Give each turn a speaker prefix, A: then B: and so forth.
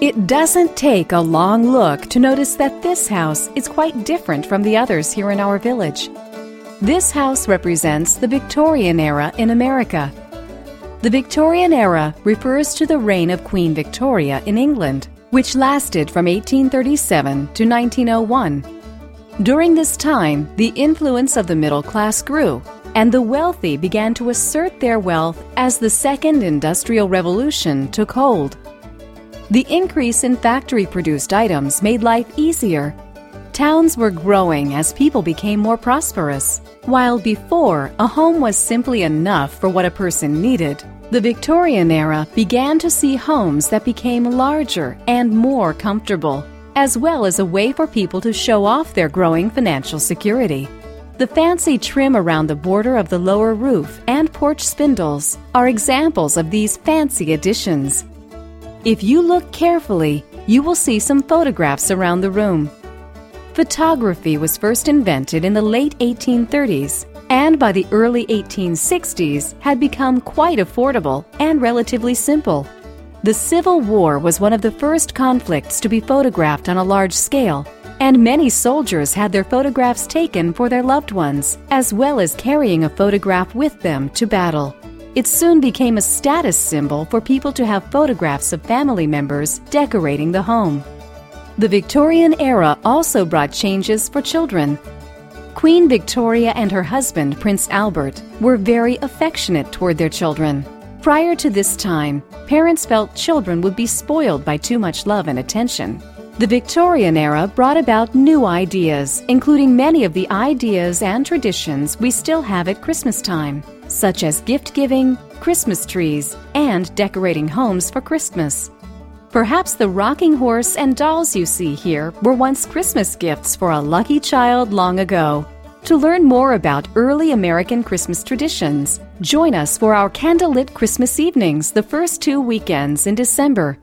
A: It doesn't take a long look to notice that this house is quite different from the others here in our village. This house represents the Victorian era in America. The Victorian era refers to the reign of Queen Victoria in England, which lasted from 1837 to 1901. During this time, the influence of the middle class grew, and the wealthy began to assert their wealth as the Second Industrial Revolution took hold. The increase in factory produced items made life easier. Towns were growing as people became more prosperous. While before, a home was simply enough for what a person needed, the Victorian era began to see homes that became larger and more comfortable, as well as a way for people to show off their growing financial security. The fancy trim around the border of the lower roof and porch spindles are examples of these fancy additions. If you look carefully, you will see some photographs around the room. Photography was first invented in the late 1830s and by the early 1860s had become quite affordable and relatively simple. The Civil War was one of the first conflicts to be photographed on a large scale and many soldiers had their photographs taken for their loved ones, as well as carrying a photograph with them to battle. It soon became a status symbol for people to have photographs of family members decorating the home. The Victorian era also brought changes for children. Queen Victoria and her husband, Prince Albert, were very affectionate toward their children. Prior to this time, parents felt children would be spoiled by too much love and attention. The Victorian era brought about new ideas, including many of the ideas and traditions we still have at Christmas time, such as gift giving, Christmas trees, and decorating homes for Christmas. Perhaps the rocking horse and dolls you see here were once Christmas gifts for a lucky child long ago. To learn more about early American Christmas traditions, join us for our candlelit Christmas evenings the first two weekends in December